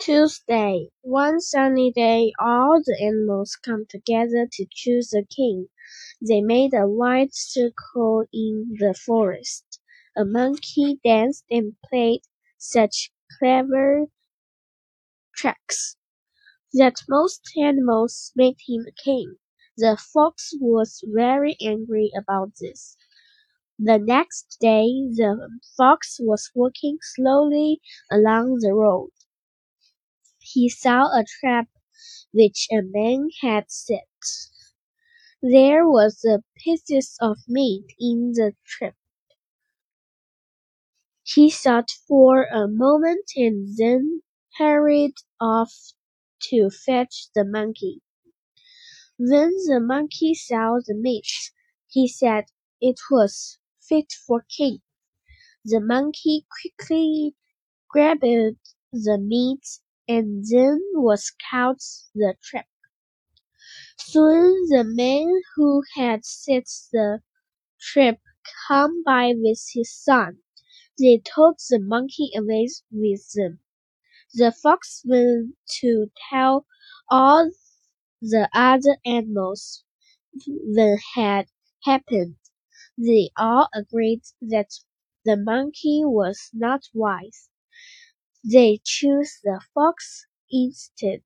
Tuesday. One sunny day, all the animals come together to choose a king. They made a wide circle in the forest. A monkey danced and played such clever tricks that most animals made him king. The fox was very angry about this. The next day, the fox was walking slowly along the road. He saw a trap which a man had set. There was a piece of meat in the trap. He thought for a moment and then hurried off to fetch the monkey. When the monkey saw the meat, he said it was fit for king. The monkey quickly grabbed the meat and then was caught the trap. Soon the man who had set the trap came by with his son. They took the monkey away with them. The fox went to tell all the other animals what had happened. They all agreed that the monkey was not wise. They chose the fox instead.